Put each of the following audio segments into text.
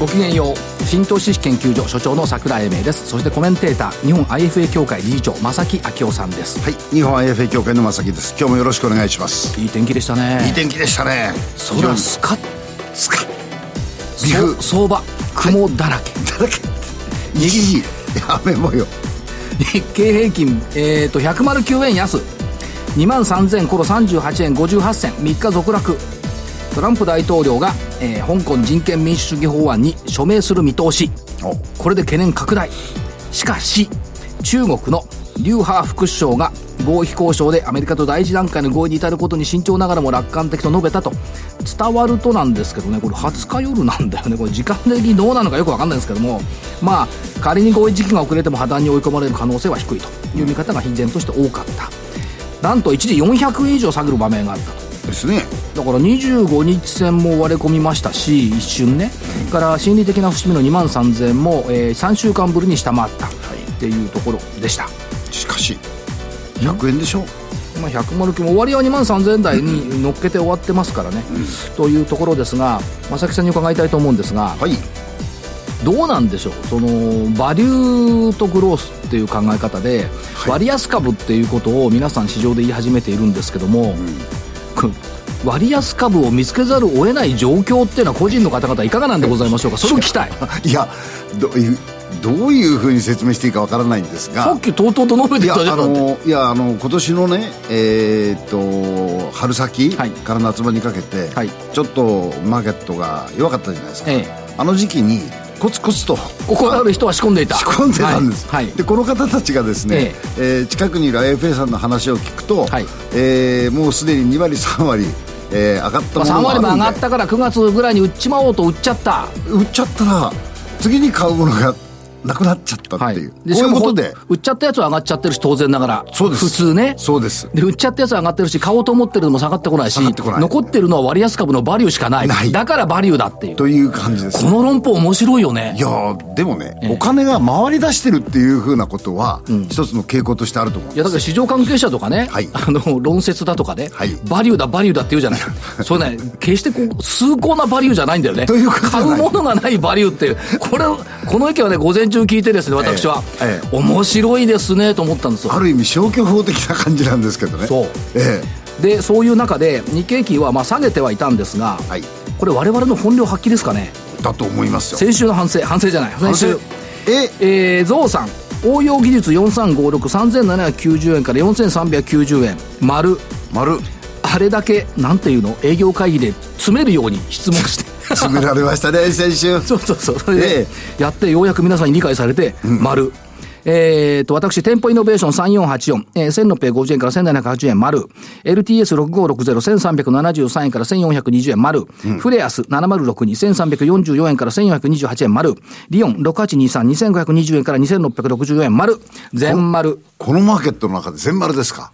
ごきげんよう。新投資研究所所長の桜井英明です。そしてコメンテーター日本 IFA 協会理事長正木昭夫さんです。はい。日本 IFA 協会の正木です。今日もよろしくお願いします。いい天気でしたね。いい天気でしたね。空スカッスカ岐阜相場雲だらけ、だらけ。右に雨模様日経平均、えー、と109円安。2万3000コロ38円58銭。3日続落トランプ大統領が、えー、香港人権民主主義法案に署名する見通し。これで懸念拡大。しかし中国のリュウ・ハー副首相が合意交渉でアメリカと第一段階の合意に至ることに慎重ながらも楽観的と述べたと。伝わるとなんですけどねこれ20日夜なんだよね。これ時間的にどうなのかよく分かんないんですけども。まあ仮に合意時期が遅れても破綻に追い込まれる可能性は低いという見方が必然として多かった。なんと一時400円以上下げる場面があったとですね。だから25日線も割れ込みましたし一瞬ね、から心理的な節目の2万3000円も、えー、3週間ぶりに下回ったっていうところでした、しかし100円でしょ？まあ、100丸9も終わりは2万3000円台に乗っけて終わってますからね、というところですが正木さんに伺いたいと思うんですが、はい。どうなんでしょう？そのバリューとグロースっていう考え方で、割安株っていうことを皆さん市場で言い始めているんですけども、割安株を見つけざるを得ない状況っていうのは個人の方々いかがなんでございましょうか？それを聞きたい。いやどういうどういうふうに説明していいかわからないんですが。さっきとうとうと述べてたじゃん。いやあのいやあの今年のねえー、っと春先から夏場にかけて、はい、ちょっとマーケットが弱かったじゃないですか、ええ、あの時期にコツコツと。ここある人は仕込んでいた。仕込んでたんです、はい、でこの方たちがですね、ええ。えー、近くにいる IFA さんの話を聞くと、はい。えー、もうすでに2割3割えー、上がったものも3割も上がったから9月ぐらいに売っちまおうと売っちゃった。売っちゃったら次に買うものがなくなっちゃったっていう、はい、でこういうことで。売っちゃったやつは上がっちゃってるし当然ながらそうです。普通ね。そうです。で売っちゃったやつは上がってるし買おうと思ってるのも下がってこないし残ってるのは割安株のバリューしかない。ない。だからバリューだっていう。という感じですこの論法面白いよね。いやでもね、ええ、お金が回り出してるっていうふうなことは、うん、一つの傾向としてあると思うんいやだから市場関係者とかね、はい、あの論説だとかね、はい、バリューだバリューだって言うじゃない。それね。決してこう崇高なバリューじゃないんだよね。という買うものがないバリューっていう。これこの意見はね午前中聞いてですね私は、ええ、面白いですねと思ったんですよ。ある意味消去法的な感じなんですけどね。そう、ええ、でそういう中で日経平均はまあ下げてはいたんですが、はい、これ我々の本領発揮ですかね。だと思いますよ。先週の反省反省じゃない。先週。え？えー、ゾウさん。応用技術43563790円から4390円。丸。丸。あれだけなんていうの？営業会議で詰めるように質問して詰められましたね先週 そうそうそうそれでやってようやく皆さんに理解されて、うん、丸えー、と、私、店舗イノベーション3484、えー、1650円から1780円丸。LTS6560、1373円から1420円丸。うん、フレアス7062、1344円から1428円丸。リオン6823、2520円から2664円丸。全丸こ。このマーケットの中で全丸ですか？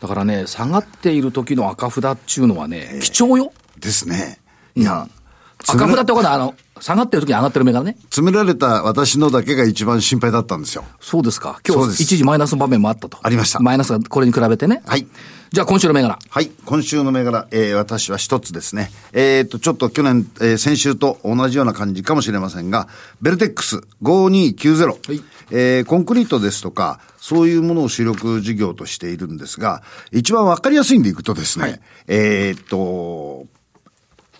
だからね、下がっている時の赤札っていうのはね、貴重よ。ですね。いや、うん赤札ってことは、あの、下がってる時に上がってる銘柄ね。詰められた私のだけが一番心配だったんですよ。そうですか。今日、一時マイナスの場面もあったと。ありました。マイナスがこれに比べてね。はい。じゃあ今週の銘柄。はい。今週の銘柄、えー、私は一つですね。えっ、ー、と、ちょっと去年、えー、先週と同じような感じかもしれませんが、ベルテックス5290。はい。えー、コンクリートですとか、そういうものを主力事業としているんですが、一番わかりやすいんでいくとですね、はい、えっと、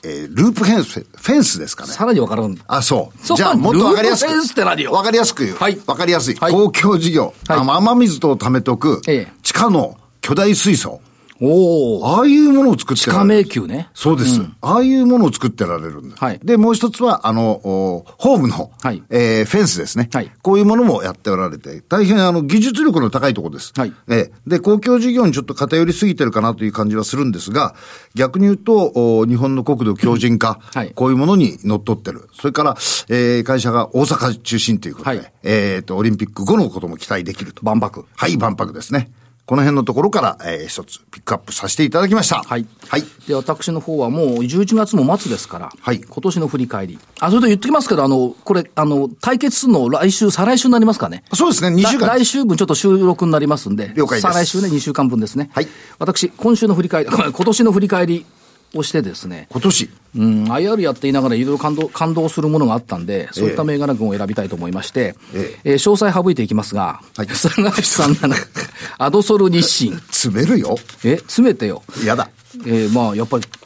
えー、ループフェンス、フェンスですかね。さらにわからん。あ、そう。じゃあ、もっと わかりやすく。フェンスって何よ？わかりやすく言う。はい。わかりやすい。はい、公共事業。はい、雨水と貯めとく、ええ、地下の巨大水槽。おああいうものを作ってられる。地下迷宮ね。そうです、うん、ああいうものを作ってられるんです。はい。で、もう一つは、あの、ホームの、はい、えー、フェンスですね。はい。こういうものもやっておられて、大変あの、技術力の高いところです。はい。えー、で、公共事業にちょっと偏りすぎてるかなという感じはするんですが、逆に言うと、お日本の国土強靭化、はい。こういうものに乗っ取ってる。それから、えー、会社が大阪中心ということで、はい。えっ、ー、と、オリンピック後のことも期待できると。万博。はい、万博ですね。この辺のところから、えー、一つピックアップさせていただきました。はい。はい。で、私の方はもう11月も末ですから、はい今年の振り返り。あ、それと言ってきますけど、あの、これ、あの、対決するの来週、再来週になりますかね。そうですね、2週間。来来週分ちょっと収録になりますんで、了解です再来週ね、2週間分ですね。はい私、今週の振り返り、今年の振り返りをしてですね、今年？うん、IR やって言いながらいろいろ感動、感動するものがあったんで、そういった銘柄群を選びたいと思いまして、ええー詳細省いていきますが、はい3837、アドソル日清、詰めるよ。え、詰めてよ。やだ。えーまあ、やっぱり、や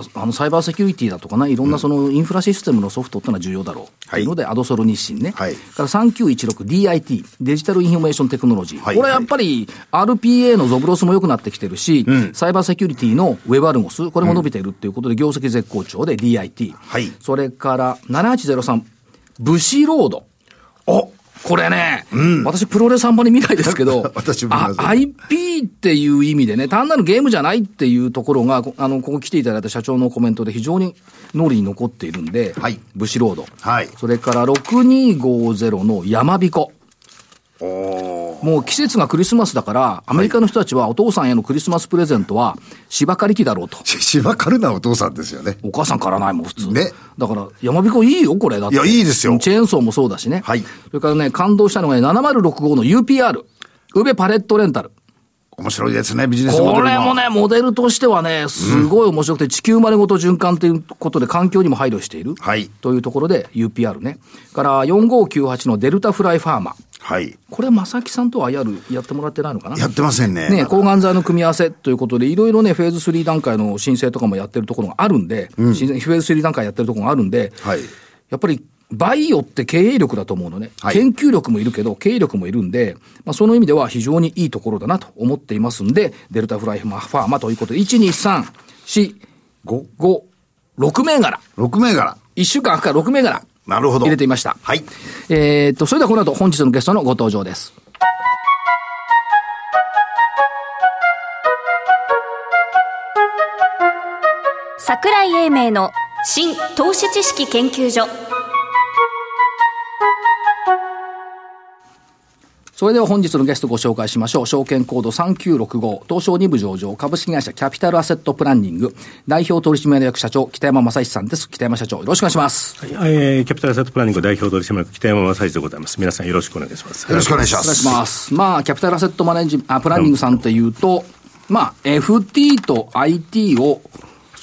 っぱあのサイバーセキュリティだとかな、いろんなそのインフラシステムのソフトってのは重要だろう。はいというので、アドソル日進ね。はいから 3916DIT、デジタルインフォメーションテクノロジー。はいこれはやっぱり RPA のゾブロスも良くなってきてるし、サイバーセキュリティのウェブアルゴス、これも伸びてるっていうことで、業績絶好調で DIT。はいそれから7803、ブシロード。おこれね、私プロレスあんまり見ないですけど、私も IP っていう意味でね、単なるゲームじゃないっていうところが、こあの、ここ来ていただいた社長のコメントで非常に脳裏に残っているんで、はいブシロード。はいそれから6250の山彦。おもう季節がクリスマスだから、アメリカの人たちはお父さんへのクリスマスプレゼントは芝刈り機だろうと。し 芝刈るなお父さんですよね。お母さん刈らないもん、普通。ねだから、山彦いいよ、これ。だって。いやいいですよチェーンソーもそうだしね。はいそれからね、感動したのがね、7065の UPR。宇部パレットレンタル。面白いですね、ビジネスモデルこれもね、モデルとしてはね、すごい面白くて、地球丸ごと循環ということで環境にも配慮している。はいというところで UPR ね。から4598のデルタフライファーマ。はい。これ、正木さんとは IR やってもらってないのかな？やってませんね。ね、抗がん剤の組み合わせということで、いろいろね、フェーズ3段階の申請とかもやってるところがあるんで、申請フェーズ3段階やってるところがあるんで、はいやっぱり、バイオって経営力だと思うのね。はい研究力もいるけど、経営力もいるんで、まあ、その意味では非常にいいところだなと思っていますんで、デルタフライファーマということで、1、2、3、4、5、5、6銘柄。6銘柄。1週間から6銘柄。なるほど。入れてみました。はい。えーっと、それではこの後、本日のゲストのご登場です。桜井英明の新投資知識研究所それでは本日のゲストご紹介しましょう。証券コード3965、東証2部上場、株式会社キャピタルアセットプランニング、代表取締役社長、北山正史さんです。北山社長、よろしくお願いします。えー、キャピタルアセットプランニング代表取締役北山正史でございます。皆さんよろしくお願いします。よろしくお願いしまお願いす。します。まあ、キャピタルアセットマネージあプランニングさんっていうと、まあ、FT と IT を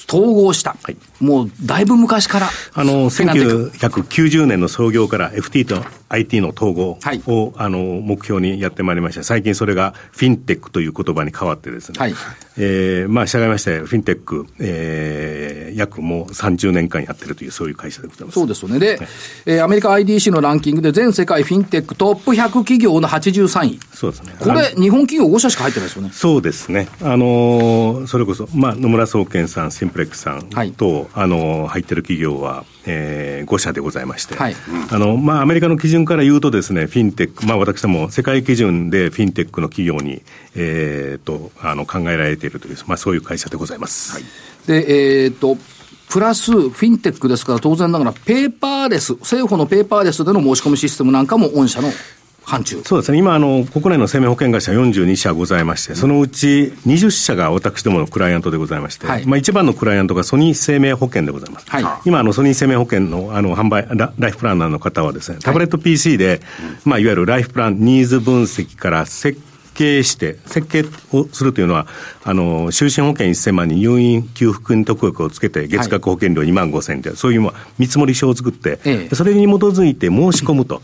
統合した。はいもう、だいぶ昔から。あの、フィナンテック1990年の創業から FT と IT の統合を、はいあの目標にやってまいりました。最近それがフィンテックという言葉に変わってですね。はいえーまあ、従いまして、フィンテック、えー、約もう30年間やってるという、そういう会社でございます。そうですよね。で、えーアメリカ IDC のランキングで全世界フィンテックトップ100企業の83位。そうですね。これ、日本企業5社しか入ってないですよね。そうですね。あのーそれこそ、まあ、野村総研さん、シンプレックさんと、はいあのー入ってる企業は、えー、5社でございまして、はい。あの、まあ、アメリカの基準から言うとですね、フィンテック、まあ、私ども世界基準でフィンテックの企業に、えー、と、あの、考えられているという、まあ、そういう会社でございます。で、えっ、と、プラス、フィンテックですから当然ながら、ペーパーレス、政府のペーパーレスでの申し込みシステムなんかも御社の範疇。そうですね。今、あの、国内の生命保険会社42社ございまして、そのうち20社が私どものクライアントでございまして、はいまあ一番のクライアントがソニー生命保険でございます。はい今、あの、ソニー生命保険の、あの、販売、ラライフプランナーの方はですね、タブレット PC で、まあ、いわゆるライフプラン、ニーズ分析から設計して、設計をするというのは、あの、就寝保険1000万に入院給付金特約をつけて、月額保険料2万5000円で、そういう、まあ、見積もり書を作って、ええそれに基づいて申し込むと。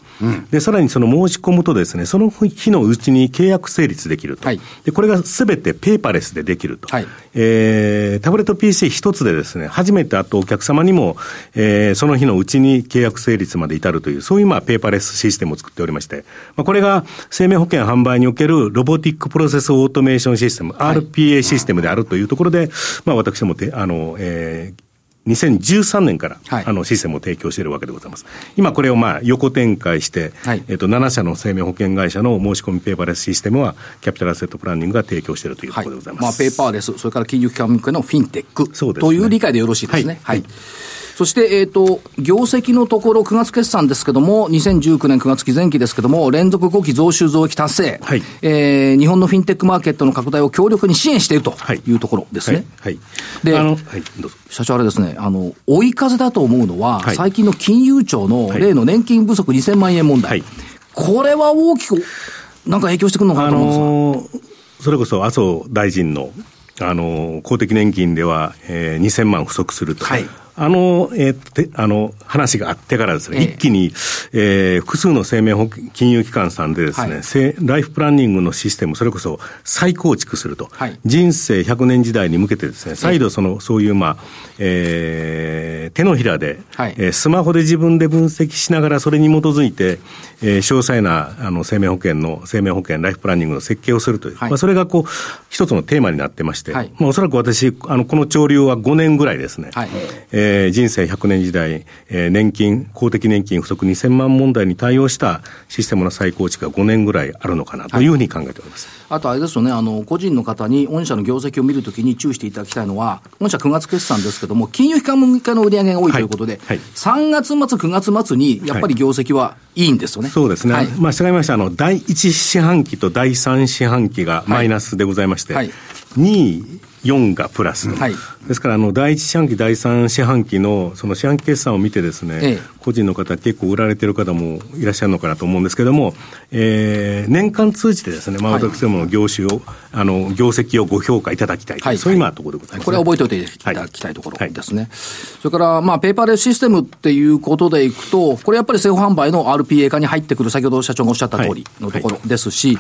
で、さらにその申し込むとですね、その日のうちに契約成立できると。はいで、これがすべてペーパーレスでできると。はいえータブレット PC 一つでですね、初めて会ったお客様にも、えーその日のうちに契約成立まで至るという、そういうまあペーパーレスシステムを作っておりまして、まあ、これが生命保険販売におけるロボティックプロセスオートメーションシステム、RPA システムであるというところで、まあ私どもて、あの、えー2013年から、はいあのシステムを提供しているわけでございます。今これをまあ横展開して、はいえっと7社の生命保険会社の申し込みペーパーレスシステムはキャピタルアセットプランニングが提供しているというとはい。ころでございます。まあ、ペーパーレス、それから金融機関向けのフィンテック。ねという理解でよろしいですね。はい。そして、えっ、ー、と、業績のところ、9月決算ですけども、2019年9月期前期ですけども、連続5期増収増益達成、はい、えー、日本のフィンテックマーケットの拡大を強力に支援しているというところですね。はい。はい、はい、どうぞ。社長あれですね、あの、追い風だと思うのは、はい、最近の金融庁の例の年金不足2000万円問題。はい、これは大きく、なんか影響してくるのかなと思うんですが。あのーそれこそ麻生大臣のあの公的年金では、えー、2000万不足すると。はいあの、えー、あの、話があってからですね、え一気に、えー、複数の生命保金融機関さんでですね、はい、ライフプランニングのシステム、それこそ再構築すると。はい、人生100年時代に向けてですね、再度その、そういう、まあ、えー、手のひらで、はい、えー、スマホで自分で分析しながら、それに基づいて、えー、詳細な、あの、生命保険の、生命保険、ライフプランニングの設計をするという、はい、まあ、それがこう、一つのテーマになってまして、はい、まあ、おそらく私、あの、この潮流は5年ぐらいですね、はい、えーえー、人生100年時代、えー、年金、公的年金不足2000万問題に対応したシステムの再構築が5年ぐらいあるのかなというふうに考えております。はい、あとあれですよね、あの、個人の方に御社の業績を見るときに注意していただきたいのは、御社9月決算ですけども、金融機関向けの売り上げが多いということで、はい、3月末、9月末にやっぱり業績はいいんですよね。そうですね。はい、まあ、従いまして、あの、第1四半期と第3四半期がマイナスでございまして、はい、2位、4がプラス、はい、ですからあの第1四半期、第3四半期のその四半期決算を見て、ですね、ええ、個人の方、結構売られてる方もいらっしゃるのかなと思うんですけれども、えー、年間通じてですね、まあ、私どもの業種を、はい、あの業績をご評価いただきたい、はい、そういう今ところでございます、ね、これは覚えておいていただきたいところですね。それから、まあ、ペーパーレスシステムっていうことでいくと、これやっぱり生保販売の RPA 化に入ってくる、先ほど社長がおっしゃった通りのところですし、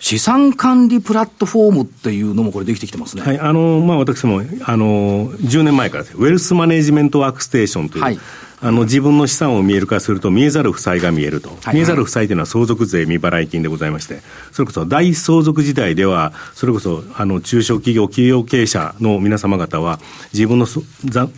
資産管理プラットフォームっていうのもこれできてきてますね。はい、あの、まあ、私も、あの、10年前からウェルスマネジメントワークステーションという、はい、あの、自分の資産を見える化すると、見えざる負債が見えると。はい、見えざる負債というのは相続税未払い金でございまして、それこそ大相続時代では、それこそ、あの、中小企業、企業経営者の皆様方は、自分の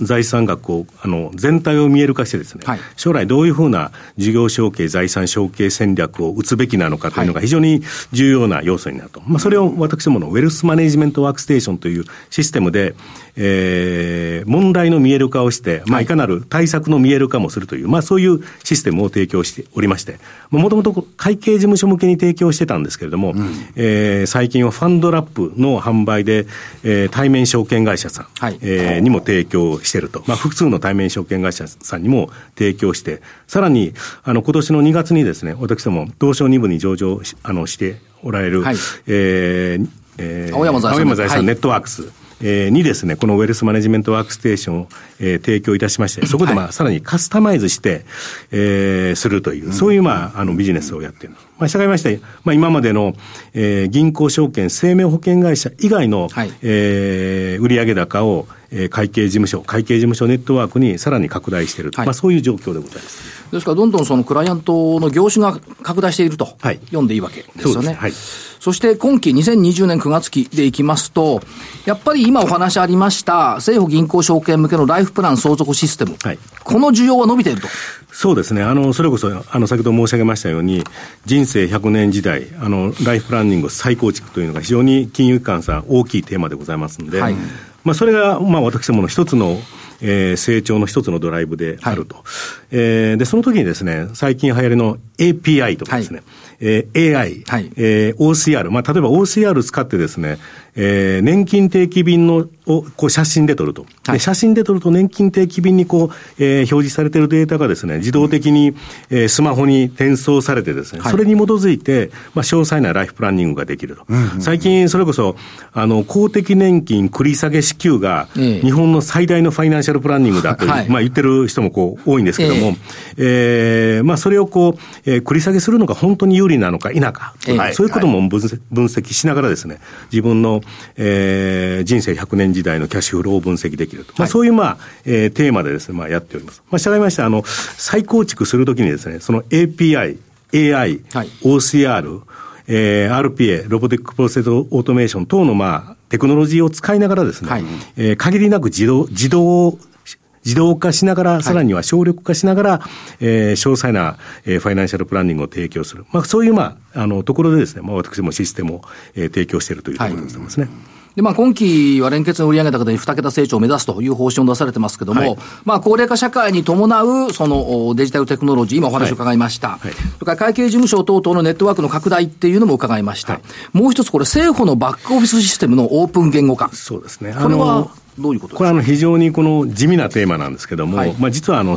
財産額を、あの、全体を見える化してですね、はい、将来どういうふうな事業承継、財産承継戦略を打つべきなのかというのが非常に重要な要素になると。まあ、それを私どものウェルスマネジメントワークステーションというシステムで、えー、問題の見える化をして、まあ、いかなる対策の見える化もするという、まあ、そういうシステムを提供しておりまして、もともと会計事務所向けに提供してたんですけれども、うん、えー、最近はファンドラップの販売で、えー、対面証券会社さん、はい、えー、にも提供していると、まあ、複数の対面証券会社さんにも提供して、さらに、あの、今年の2月にですね、私ども、東証2部に上場あのしておられる、はい、えーえー、青山財産ネットワークス、えー、にですね、このウェルスマネジメントワークステーションを、えー、提供いたしまして、そこでまあ、はい、さらにカスタマイズして、えー、するという、そういうまあ、あのビジネスをやっている。まあ、従いまして、まあ、今までの、えー、銀行証券、生命保険会社以外の、はい、えー、売上高を、えー、会計事務所、会計事務所ネットワークにさらに拡大している、はい、まあ、そういう状況でございます。ですから、どんどんそのクライアントの業種が拡大していると、はい、読んでいいわけですよね。はい、そして今期2020年9月期でいきますと、やっぱり今お話ありました、政府銀行証券向けのライフプラン相続システム、はい、この需要は伸びていると。そうですね。あの、それこそ、あの、先ほど申し上げましたように、人生100年時代、あの、ライフプランニング再構築というのが非常に金融機関さん大きいテーマでございますので、はい、まあ、それが、まあ、私どもの一つの、えー、成長の一つのドライブであると。はい、えー、で、その時にですね、最近流行りの API とかですね、はいえー、AI、はい、えー、OCR、まあ、例えば OCR 使ってですね、えー、年金定期便のをこう写真で撮ると、はい、で写真で撮ると年金定期便にこう、えー、表示されているデータがですね、自動的に、えー、スマホに転送されてですね、はい、それに基づいて、まあ、詳細なライフプランニングができると。うんうん、最近、それこそ、あの、公的年金繰り下げ支給が、日本の最大のファイナンシャルプランニングだと、はい、まあ、言ってる人もこう、多いんですけども、えー、えー、まあ、それをこう、えー、繰り下げするのが本当に有利なのか否か、えー、そういうことも分析しながらですね、自分の、えー、人生100年時代のキャッシュフローを分析できると。まあ、そういう、まあ、えー、テーマでですね、まあ、やっております。まあ、従いまして、あの、再構築するときにですね、その API、AI、はい、OCR、えー、RPA、ロボティックプロセスオートメーション等の、まあ、テクノロジーを使いながらですね、はい、えー、限りなく自動、自動自動化しながら、さらには省力化しながら、はい、えー、詳細な、えー、ファイナンシャルプランニングを提供する。まあ、そういう、まあ、あの、ところでですね、まあ、私もシステムを、えー、提供しているというところでございますね。はいで、まあ、今期は連結の売上高で2桁成長を目指すという方針を出されてますけども、はい、まあ、高齢化社会に伴う、そのデジタルテクノロジー、今お話を伺いました。はい、はい、それから会計事務所等々のネットワークの拡大っていうのも伺いました。はい、もう一つ、これ、政府のバックオフィスシステムのオープン言語化。そうですね。これは、どういうことこれはあの非常にこの地味なテーマなんですけども、はい、まあ実はあの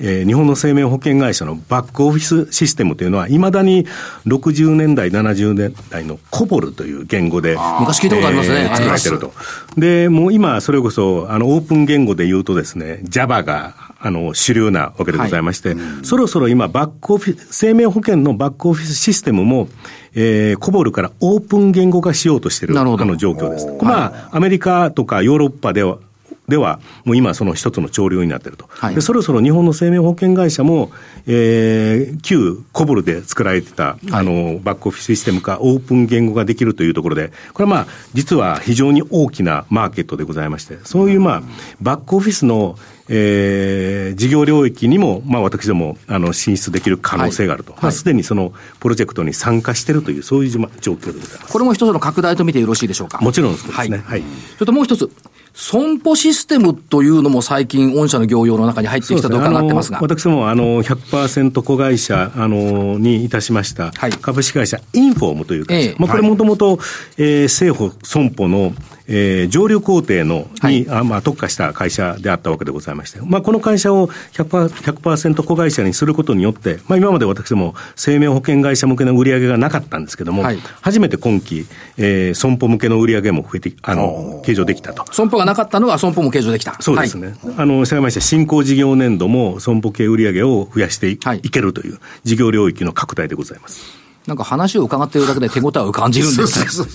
えー、日本の生命保険会社のバックオフィスシステムというのは、いまだに60年代、70年代のコボルという言語で、昔聞いたことありますね、えー、作られてると。で、もう今、それこそ、あの、オープン言語で言うとですね、Java が、あの、主流なわけでございまして、はい、そろそろ今、バックオフィス、生命保険のバックオフィスシステムも、えー、コボルからオープン言語化しようとしているあの状況です。まあ、アメリカとかヨーロッパでは、では、もう今その一つの潮流になっていると、はい、で。そろそろ日本の生命保険会社も、えー、旧コブルで作られてた、あの、バックオフィスシステム化、オープン言語ができるというところで、これはまあ、実は非常に大きなマーケットでございまして、そういうまあ、バックオフィスのえー、事業領域にも、まあ、私どもあの進出できる可能性があると、はい。まあ、すでにそのプロジェクトに参加しているという、そういう状況でございます。これも一つの拡大と見てよろしいでしょうか？もちろんですね。はい、はい、それともう一つ、損保システムというのも最近、御社の業用の中に入ってきたと伺ってますが。私もあの100%子会社あのにいたしました、株式会社インフォームという会社、ええ、まあ、これもともと政府損保のえー、上流工程のに、はい、あまあ、特化した会社であったわけでございまして、まあ、この会社を 100%, 100子会社にすることによって、まあ、今まで私も生命保険会社向けの売り上げがなかったんですけども、はい、初めて今期、えー、損保向けの売り上げも増えて、あの、計上できたと。損保がなかったのは損保も計上できた。そうですね。はい、あの、いまして、新興事業年度も損保系売り上げを増やしてい,、けるという事業領域の拡大でございます。なんか話を伺っているだけで手応えを感じるんですね。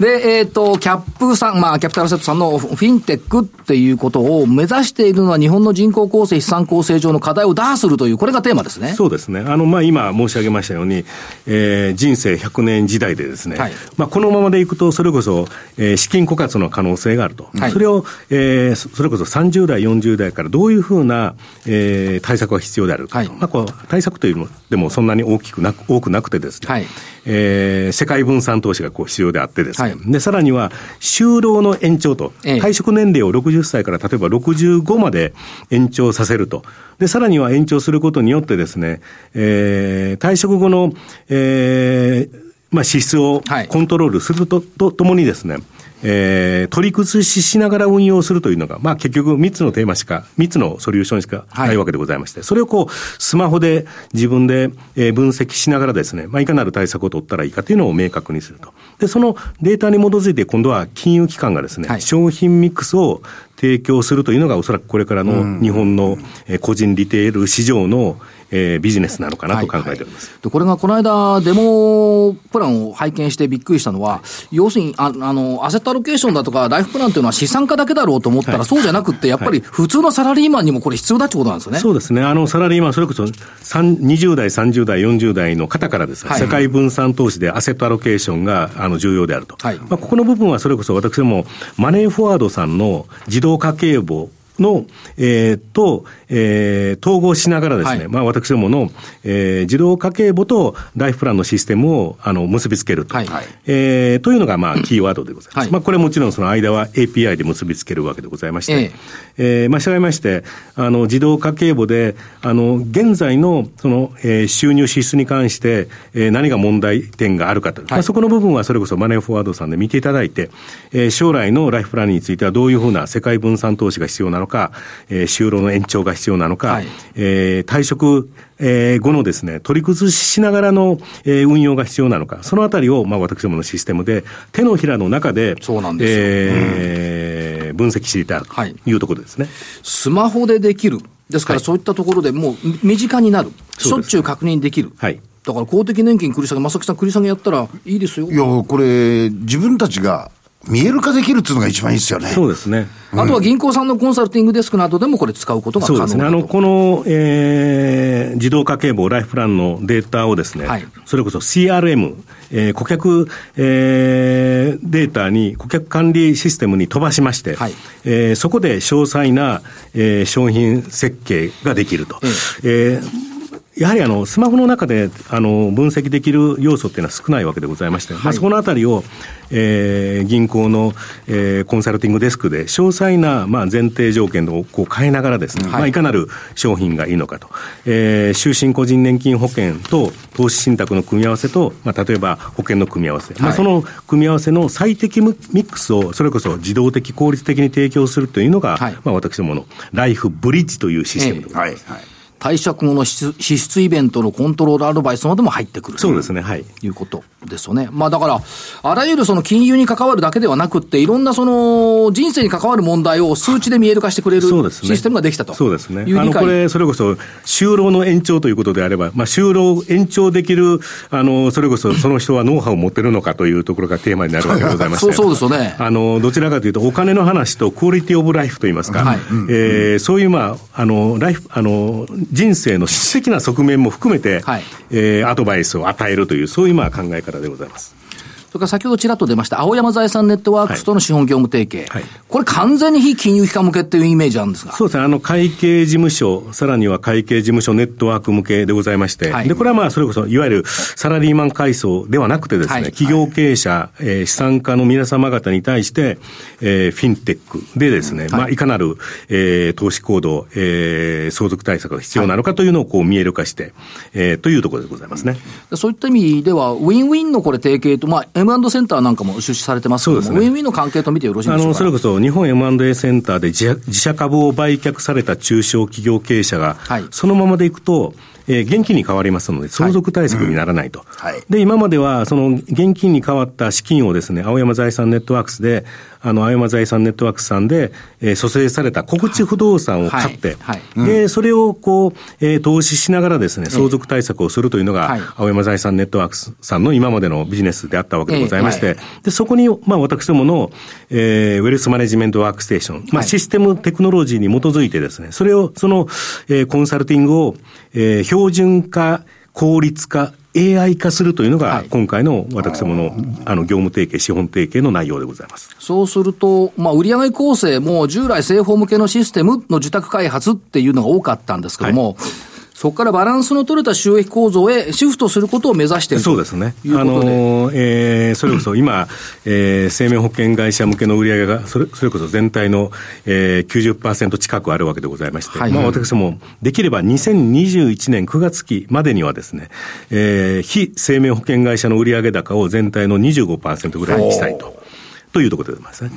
で、えっ、ー、と、キャップさん、まあ、キャピタルセットさんのフィンテックっていうことを目指しているのは日本の人口構成、資産構成上の課題を打破するという、これがテーマですね。そうですね。あの、まあ、今申し上げましたように、えー、人生100年時代でですね、はい、まあ、このままでいくと、それこそ、えー、資金枯渇の可能性があると。はい、それを、えー、それこそ30代、40代からどういうふうな、えー、対策が必要である。はい、まあ、こう、対策というのでもそんなに大きくなく、多くなくてですね、はい、えー、世界分散投資がこう必要であってですね、はい、で、さらには、就労の延長と、退職年齢を60歳から例えば65まで延長させると。で、さらには延長することによってですね、えー、退職後の、えー、まあ、支出をコントロールすると、とともにですね、えー、取り崩ししながら運用するというのが、まあ結局3つのテーマしか、3つのソリューションしかないわけでございまして、はい、それをこう、スマホで自分で分析しながらですね、まあいかなる対策を取ったらいいかというのを明確にすると。で、そのデータに基づいて今度は金融機関がですね、はい、商品ミックスを提供するというのがおそらくこれからの日本の個人リテール市場のえー、ビジネスなのかなと考えております。はいはい、これがこの間、デモプランを拝見してびっくりしたのは、要するにあ、あの、アセットアロケーションだとか、ライフプランというのは資産家だけだろうと思ったら、はい、そうじゃなくて、やっぱり普通のサラリーマンにもこれ必要だってことなんですよね。そうですね。あの、サラリーマン、それこそ20代、30代、40代の方からですね、世界分散投資でアセットアロケーションがあの重要であると。はい、まあ、ここの部分はそれこそ私ども、マネーフォワードさんの自動家計簿の、えー、と、えー、統合しながらですね、はい、まあ私どもの、えー、自動家計簿とライフプランのシステムをあの結びつけると、はい、えー、というのがまあキーワードでございます。はい、まあこれもちろんその間は API で結びつけるわけでございまして、えー、えー、まあ従いまして、あの自動家計簿で、あの現在のその、えー、収入支出に関して、えー、何が問題点があるかと、はい、まあそこの部分はそれこそマネーフォワードさんで見ていただいて、えー、将来のライフプランについてはどういうふうな世界分散投資が必要なのか、えー、就労の延長が必要なのか、はい、えー、退職、えー、後のですね、取り崩ししながらの、えー、運用が必要なのか、そのあたりを、まあ、私どものシステムで、手のひらの中で、そうなんですえー、うん、分析していたというところですね、はい。スマホでできる。ですから、そういったところでもう身近になる。しょっちゅう確認できる。はい。だから公的年金繰り下げ、正木さん繰り下げやったらいいですよ。いや、これ、自分たちが見える化できるっていうのが一番いいですよね。そうですね。あとは銀行さんのコンサルティングデスクなどでもこれ使うことが可能そうですね。あの、この、えー、自動家計簿ライフプランのデータをですね、はい、それこそ CRM、えー、顧客、えー、データに、顧客管理システムに飛ばしまして、はい、えー、そこで詳細な、えー、商品設計ができると。ええーやはりあのスマホの中であの分析できる要素っていうのは少ないわけでございまして、はい、まあ、そこのあたりを、えー、銀行の、えー、コンサルティングデスクで、詳細な、まあ、前提条件をこう変えながらですね、はい。まあ、いかなる商品がいいのかと、えー、就寝個人年金保険と投資信託の組み合わせと、まあ、例えば保険の組み合わせ、はい、まあ、その組み合わせの最適ミックスを、それこそ自動的、効率的に提供するというのが、はい、まあ、私どものライフブリッジというシステムでございます。えー、はい貸借後の支出イベントのコントロールアドバイスまでも入ってくるそうですね、はい。いうことですよね。まあだから、あらゆるその金融に関わるだけではなくって、いろんなその人生に関わる問題を数値で見える化してくれるシステムができたと。そうですね。あの、これ、それこそ、就労の延長ということであれば、まあ、就労延長できる、あの、それこそ、その人はノウハウを持ってるのかというところがテーマになるわけでございまして。そうそうですよね。あの、どちらかというと、お金の話とクオリティオブライフといいますか、はい、えー、そういう、まあ、あの、ライフ、あの、人生の質的な側面も含めて、はい、えー、アドバイスを与えるという、そういうまあ考え方でございます。それから先ほどちらっと出ました、青山財産ネットワークスとの資本業務提携、はい、これ、完全に非金融機関向けっていうイメージあるんですが。そうですね、あの会計事務所、さらには会計事務所ネットワーク向けでございまして、はい、でこれはまあそれこそ、いわゆるサラリーマン階層ではなくてですね、はい、企業経営者、えー、資産家の皆様方に対して、えー、フィンテックでですね、まあ、いかなる、えー、投資行動、えー、相続対策が必要なのかというのをこう見える化して、えー、というところでございますね。そういった意味では、ウィンウィンのこれ提携と、まあ、M& センターなんかも出資されてますけども、ね、ウィンウィンの関係と見てよろしいでしょうか？あの、それこそ日本 M&A センターで自社株を売却された中小企業経営者が、はい、そのままでいくと、えー、現金に変わりますので、相続対策にならないと。はい。うんはい、で、今までは、その現金に変わった資金をですね、青山財産ネットワークスで、あの、青山財産ネットワークスさんで、えー、蘇生された告知不動産を買って、で、それをこう、えー、投資しながらですね、相続対策をするというのが、青山財産ネットワークスさんの今までのビジネスであったわけでございまして、で、そこに、まあ、私どもの、えー、ウェルスマネジメントワークステーション、まあ、システムテクノロジーに基づいてですね、それを、その、えー、コンサルティングを、えー、標準化、効率化、AI 化するというのが、今回の私どものあの業務提携、資本提携の内容でございます。そうすると、まあ、売上構成も従来、生保向けのシステムの受託開発っていうのが多かったんですけども、はいそこからバランスの取れた収益構造へシフトすることを目指しているそうですね。あのえー、それこそ今、えー、生命保険会社向けの売り上げが、それそれこそ全体の、えー、90%近くあるわけでございまして、はい、まあ私もできれば2021年9月期までにはですね、えー、非生命保険会社の売上高を全体の25%ぐらいにしたいと。というところでございますね。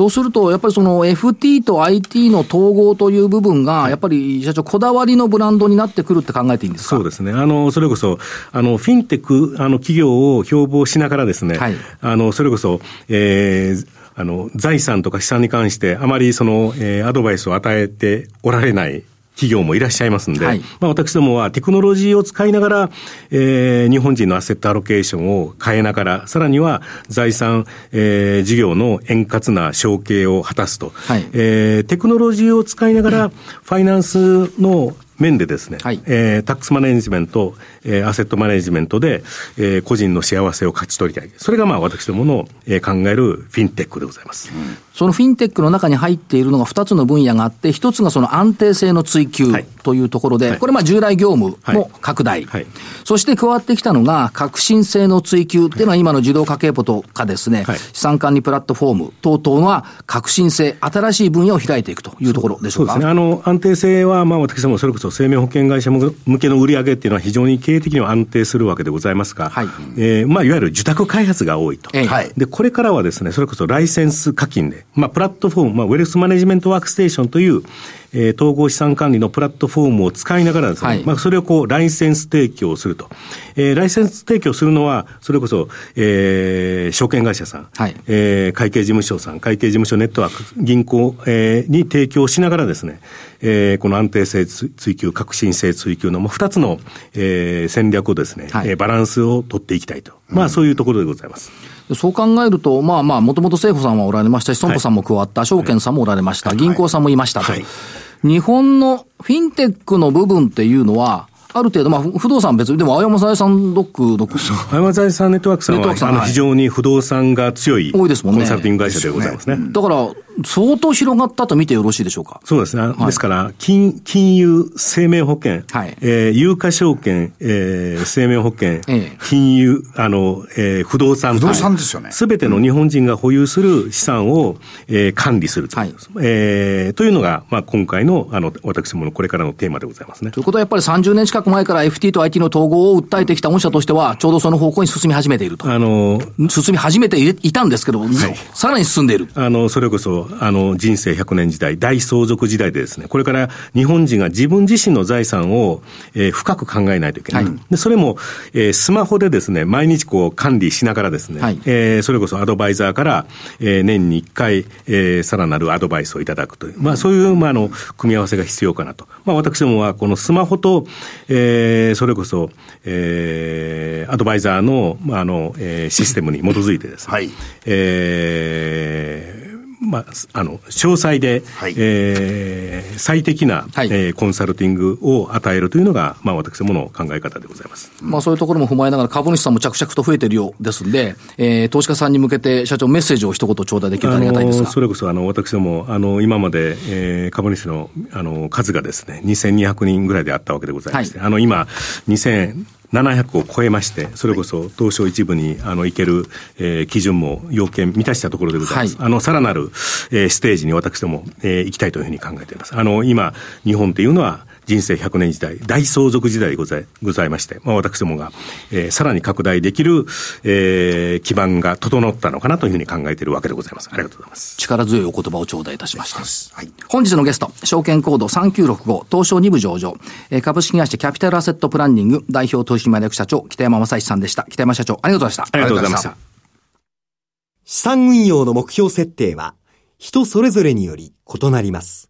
そうすると、やっぱりその FT と IT の統合という部分が、やっぱり社長、こだわりのブランドになってくるって考えていいんですか？そうですね。あの、それこそ、あの、フィンテック、あの、企業を標榜しながらですね、はい、あの、それこそ、えー、あの、財産とか資産に関して、あまりその、えー、アドバイスを与えておられない企業もいらっしゃいますんで、はい、まあ私どもはテクノロジーを使いながら、えー、日本人のアセットアロケーションを変えながら、さらには財産、えー、事業の円滑な承継を果たすと、はい、えー、テクノロジーを使いながら、ファイナンスの面でですね、はい、えー、タックスマネジメント、えー、アセットマネジメントで、えー、個人の幸せを勝ち取りたい。それがまあ私どもの、えー、考えるフィンテックでございます。うん、そのフィンテックの中に入っているのが2つの分野があって、1つがその安定性の追求というところで、はい、これまあ従来業務の拡大、はい、そして加わってきたのが革新性の追求っていうのは今の自動家計簿とかですね、資産管理プラットフォーム等々は革新性、新しい分野を開いていくというところでしょうか？そうですね。あの、安定性はまあ私どもそれこそ生命保険会社向けの売り上げっていうのは非常に経営的には安定するわけでございますが、はい。えーまあ、いわゆる受託開発が多いと、はい、でこれからはですねそれこそライセンス課金で、まあ、プラットフォーム、まあ、ウェルスマネジメントワークステーションという、えー、統合資産管理のプラットフォームを使いながらですね、はい、まあ、それをこう、ライセンス提供すると。えー、ライセンス提供するのは、それこそ、えー、証券会社さん、はい、えー、会計事務所さん、会計事務所ネットワーク、銀行、えー、に提供しながらですね、えー、この安定性追求、革新性追求の二つの、えー、戦略をですね、はい、えー、バランスを取っていきたいと。まあ、そういうところでございます。そう考えると、まあまあ、もともと政府さんはおられましたし、損保さんも加わった、証券さんもおられました、銀行さんもいましたと。日本のフィンテックの部分っていうのは、ある程度、まあ、不動産別に、でも、青山財産ドックの。青山財産ネットワークさんは、あの非常に不動産が強い、多いですもんね。コンサルティング会社でございますね。だから、相当広がったと見てよろしいでしょうか？そうですね。はい、ですから、金、金融、生命保険、はい、えー、有価証券、えー、生命保険、ええ、金融、あの、えー、不動産。不動産ですよね。すべての日本人が保有する資産を、えー、管理すると。はい、えー、というのが、まあ、今回の、あの、私ものこれからのテーマでございますね。ということは、やっぱり30年近く前から FT と IT の統合を訴えてきた御社としては、ちょうどその方向に進み始めていると。あの、進み始めていたんですけど、はい、さらに進んでいる。あの、それこそ、あの、人生100年時代、大相続時代でですね、これから日本人が自分自身の財産を、えー、深く考えないといけない。はい、で、それも、えー、スマホでですね、毎日こう管理しながらですね、はい、えー、それこそアドバイザーから、えー、年に1回、えー、さらなるアドバイスをいただくという、まあそういう、まああの、組み合わせが必要かなと。まあ私どもはこのスマホと、えー、それこそ、えー、アドバイザーの、まああの、えー、システムに基づいてですね、はい、えー、まあ、あの、詳細で、はい、えー、最適な、はい、えー、コンサルティングを与えるというのが、まあ、私どもの考え方でございます。まあ、そういうところも踏まえながら、株主さんも着々と増えているようですんで、えー、投資家さんに向けて、社長、メッセージを一言頂戴できるとありがたいですそれこそ、あの、私ども、あの、今まで、えー、株主の、あの、数がですね、2200人ぐらいであったわけでございまして、はい、あの、今、2000、700を超えまして、それこそ東証一部にあの行ける、えー、基準も要件満たしたところでございます。はい、あの、さらなる、えー、ステージに私ども、えー、行きたいというふうに考えています。あの、今、日本っていうのは、人生100年時代、大相続時代でございございまして、まあ、私どもが、えー、さらに拡大できる、えー、基盤が整ったのかなというふうに考えているわけでございます。ありがとうございます。力強いお言葉を頂戴いたしました。はい、本日のゲスト、証券コード3965、東証2部上場、えー、株式会社キャピタルアセットプランニング代表取締役社長、北山正史さんでした。北山社長、ありがとうございました。ありがとうございました。資産運用の目標設定は、人それぞれにより異なります。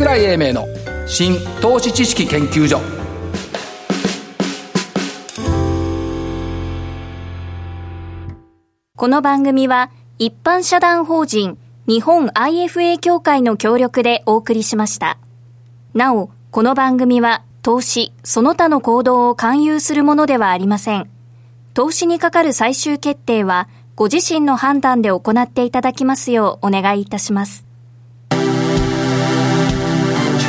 井英明の新投資知識研究所この番組は一般社団法人日本 IFA 協会の協力でお送りしました。なお、この番組は投資、その他の行動を勧誘するものではありません。投資にかかる最終決定はご自身の判断で行っていただきますようお願いいたします。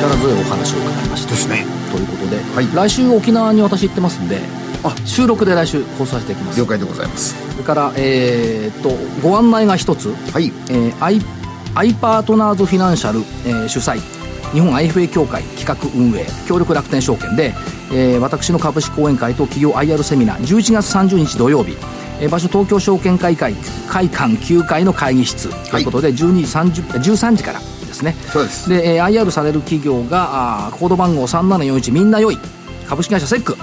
力強いお話を伺いました。ですね。ということで、はい、来週沖縄に私行ってますんであ収録で来週放送していきます。了解でございます。それからえー、っとご案内が一つ。はい。えー、アイアイパートナーズフィナンシャル、えー、主催。日本 IFA 協会企画運営。協力楽天証券で、えー、私の株式講演会と企業 IR セミナー。11月30日土曜日。えー、場所東京証券会会会館9階の会議室。ということで、はい、12時30 13時からですね。そうです。で、えー、IR される企業があコード番号3741みんな良い株式会社セック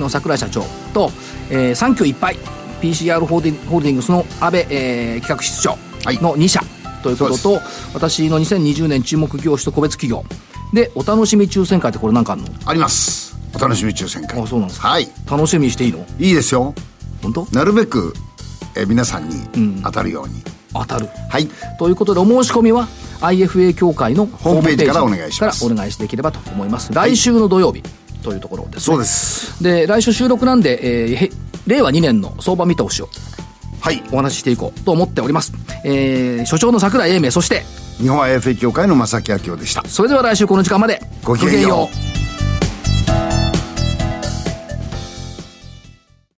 の櫻井社長と、はい、えー、サンキューいっぱい PCR ホールディングスの安倍、えー、企画室長の2社、ということと私の2020年注目業種と個別企業。でお楽しみ抽選会ってこれ何かあるの？あります。お楽しみ抽選会。あそうなんですか。はい。楽しみにしていいの？いいですよ。本当？なるべく、えー、皆さんに当たるように、うん当たる。はい。ということでお申し込みは？IFA 協会のホームページからお願いします。からお願いしていければと思います、来週の土曜日というところです、ね、そうです。で来週収録なんで、えー、令和2年の相場見通しをはい。お話ししていこうと思っております、えー、所長の櫻井英明そして日本 IFA 協会の正木明夫でした。それでは来週この時間までごきげんよう